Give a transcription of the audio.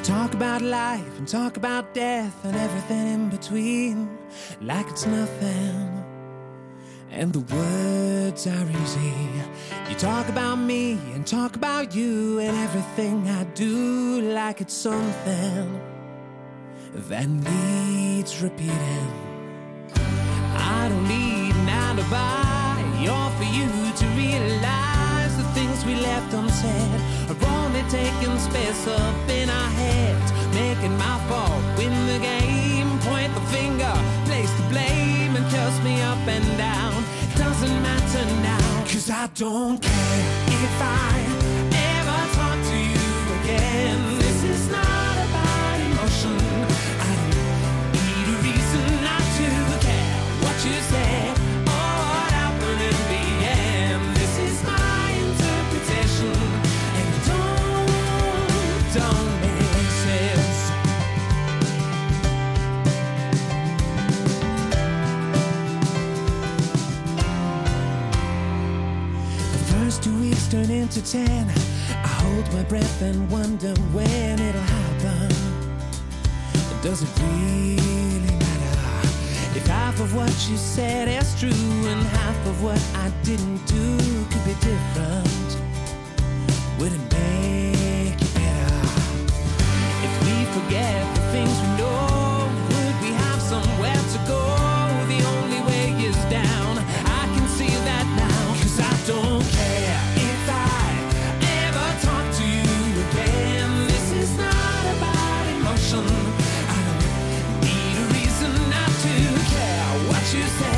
talk about life and talk about death and everything in between like it's nothing. And the words are easy. You talk about me and talk about you and everything I do like it's something that needs repeating. I don't need an alibi or for you to realize the things we left unsaid are only taking space up in our I don't care if I two weeks turn into ten. I hold my breath and wonder when it'll happen. Does it really matter if half of what you said is true and half of what I didn't do could be different? Would it make it better if we forget the things we know you say?